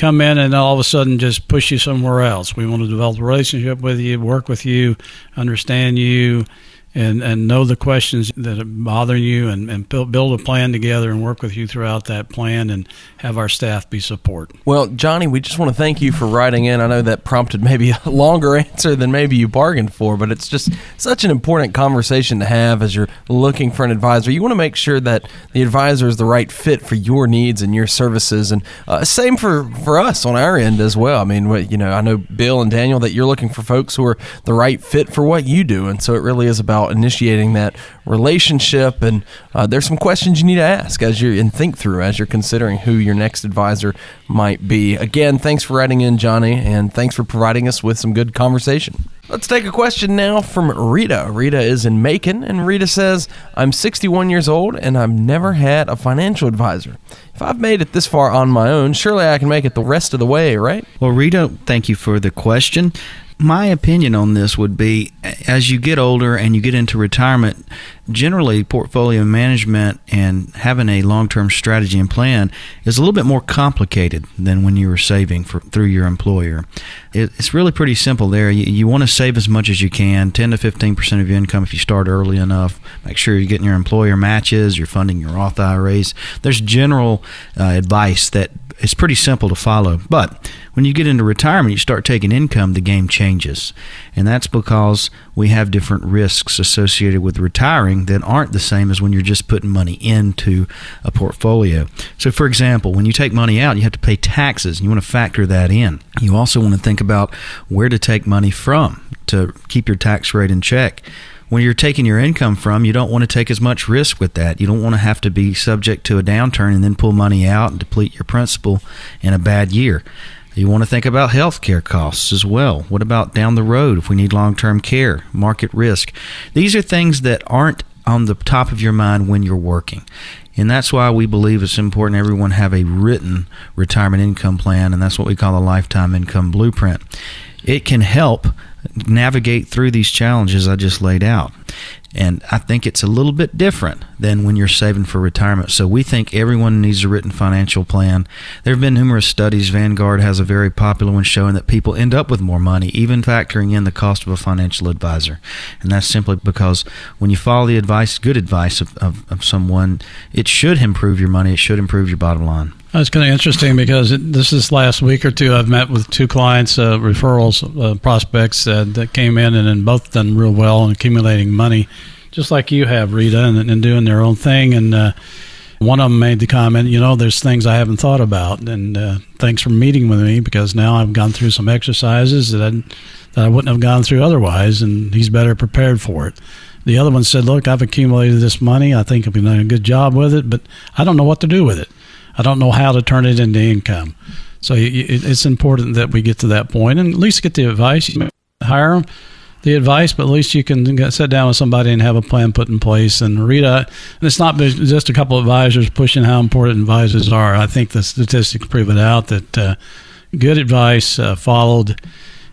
come in and all of a sudden just push you somewhere else. We want to develop a relationship with you, work with you, understand you, and and know the questions that are bothering you and, and build, build a plan together and work with you throughout that plan and have our staff be support. Well, Johnny, we just want to thank you for writing in. I know that prompted maybe a longer answer than maybe you bargained for, but it's just such an important conversation to have as you're looking for an advisor. You want to make sure that the advisor is the right fit for your needs and your services, and uh, same for for us on our end as well. I mean, you know, I know Bill and Daniel that you're looking for folks who are the right fit for what you do, and so it really is about about initiating that relationship. And uh, there's some questions you need to ask as you and think through as you're considering who your next advisor might be. Again, thanks for writing in, Johnny, and thanks for providing us with some good conversation. Let's take a question now from Rita. Rita is in Macon, and Rita says, I'm 61 years old and I've never had a financial advisor. If I've made it this far on my own, surely I can make it the rest of the way, right? Well, Rita, thank you for the question my opinion on this would be as you get older and you get into retirement, generally portfolio management and having a long-term strategy and plan is a little bit more complicated than when you were saving for, through your employer. It, it's really pretty simple there. You, you want to save as much as you can, 10 to 15% of your income if you start early enough. Make sure you're getting your employer matches, you're funding your Roth IRAs. There's general uh, advice that it's pretty simple to follow. But when you get into retirement, you start taking income, the game changes. And that's because we have different risks associated with retiring that aren't the same as when you're just putting money into a portfolio. So, for example, when you take money out, you have to pay taxes, and you want to factor that in. You also want to think about where to take money from to keep your tax rate in check when you're taking your income from, you don't want to take as much risk with that. You don't want to have to be subject to a downturn and then pull money out and deplete your principal in a bad year. You want to think about health care costs as well. What about down the road if we need long term care, market risk? These are things that aren't on the top of your mind when you're working. And that's why we believe it's important everyone have a written retirement income plan, and that's what we call a lifetime income blueprint. It can help navigate through these challenges I just laid out. And I think it's a little bit different than when you're saving for retirement. So we think everyone needs a written financial plan. There have been numerous studies. Vanguard has a very popular one showing that people end up with more money, even factoring in the cost of a financial advisor. And that's simply because when you follow the advice, good advice of, of, of someone, it should improve your money, it should improve your bottom line. That's kind of interesting because it, this is last week or two. I've met with two clients, uh, referrals, uh, prospects uh, that came in and, and both done real well and accumulating money, just like you have, Rita, and, and doing their own thing. And uh, one of them made the comment, you know, there's things I haven't thought about. And uh, thanks for meeting with me because now I've gone through some exercises that I, that I wouldn't have gone through otherwise, and he's better prepared for it. The other one said, look, I've accumulated this money. I think I've been doing a good job with it, but I don't know what to do with it. I don't know how to turn it into income. So it's important that we get to that point and at least get the advice. You hire them, the advice, but at least you can sit down with somebody and have a plan put in place. And Rita, and it's not just a couple of advisors pushing how important advisors are. I think the statistics prove it out that uh, good advice uh, followed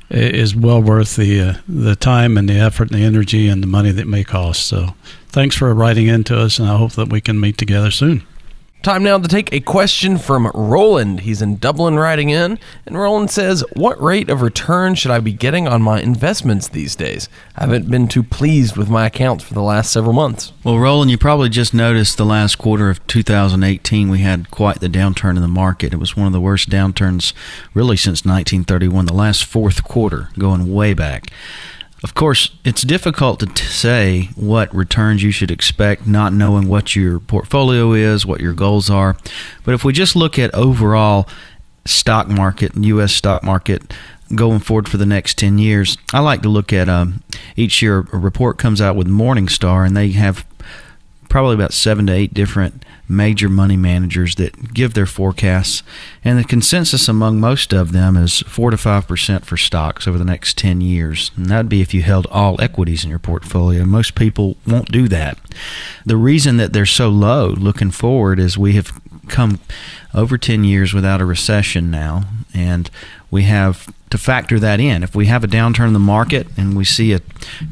is well worth the uh, the time and the effort and the energy and the money that may cost. So, thanks for writing in to us, and I hope that we can meet together soon. Time now to take a question from Roland. He's in Dublin writing in, and Roland says, What rate of return should I be getting on my investments these days? I haven't been too pleased with my accounts for the last several months. Well, Roland, you probably just noticed the last quarter of 2018, we had quite the downturn in the market. It was one of the worst downturns really since 1931, the last fourth quarter, going way back. Of course, it's difficult to t- say what returns you should expect, not knowing what your portfolio is, what your goals are. But if we just look at overall stock market, U.S. stock market, going forward for the next 10 years, I like to look at um, each year a report comes out with Morningstar, and they have probably about seven to eight different major money managers that give their forecasts, and the consensus among most of them is four to five percent for stocks over the next ten years. And that'd be if you held all equities in your portfolio. Most people won't do that. The reason that they're so low looking forward is we have come over 10 years without a recession now, and we have to factor that in. If we have a downturn in the market and we see a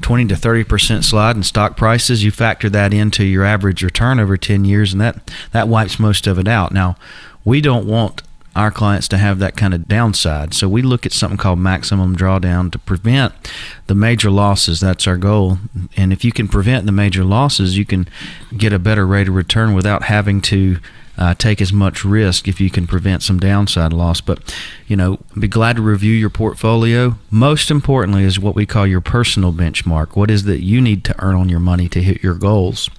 20 to 30 percent slide in stock prices, you factor that into your average return over 10 years, and that that wipes most of it out. Now, we don't want our clients to have that kind of downside. So we look at something called maximum drawdown to prevent the major losses. That's our goal. And if you can prevent the major losses, you can get a better rate of return without having to uh, take as much risk if you can prevent some downside loss. But, you know, be glad to review your portfolio. Most importantly is what we call your personal benchmark. What is that you need to earn on your money to hit your goals?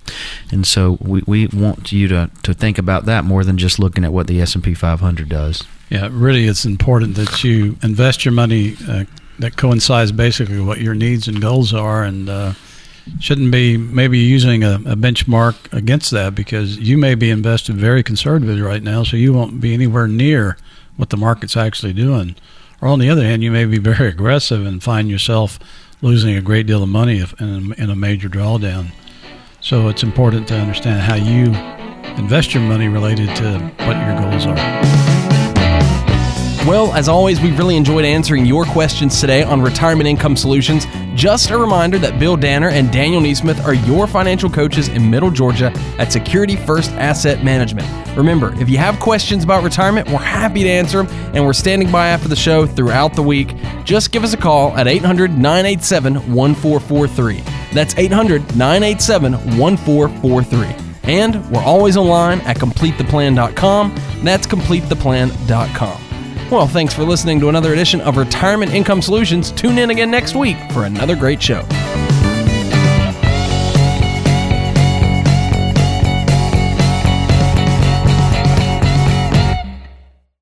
And so we, we want you to, to think about that more than just looking at what the S&P 500 does. Yeah, really, it's important that you invest your money uh, that coincides basically with what your needs and goals are, and uh, shouldn't be maybe using a, a, benchmark against that because you may be invested very conservatively right now, so you won't be anywhere near what the market's actually doing. Or on the other hand, you may be very aggressive and find yourself losing a great deal of money in a, in a major drawdown. So it's important to understand how you invest your money related to what your goals are. Well, as always, we really enjoyed answering your questions today on Retirement Income Solutions. Just a reminder that Bill Danner and Daniel Neesmith are your financial coaches in Middle Georgia at Security First Asset Management. Remember, if you have questions about retirement, we're happy to answer them, and we're standing by after the show throughout the week. Just give us a call at 800 987 1443. That's 800 987 1443. And we're always online at CompleteThePlan.com. That's CompleteThePlan.com. Well, thanks for listening to another edition of Retirement Income Solutions. Tune in again next week for another great show.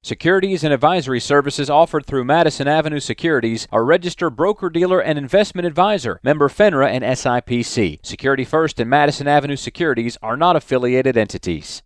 Securities and advisory services offered through Madison Avenue Securities are registered broker dealer and investment advisor, member FINRA and SIPC. Security First and Madison Avenue Securities are not affiliated entities.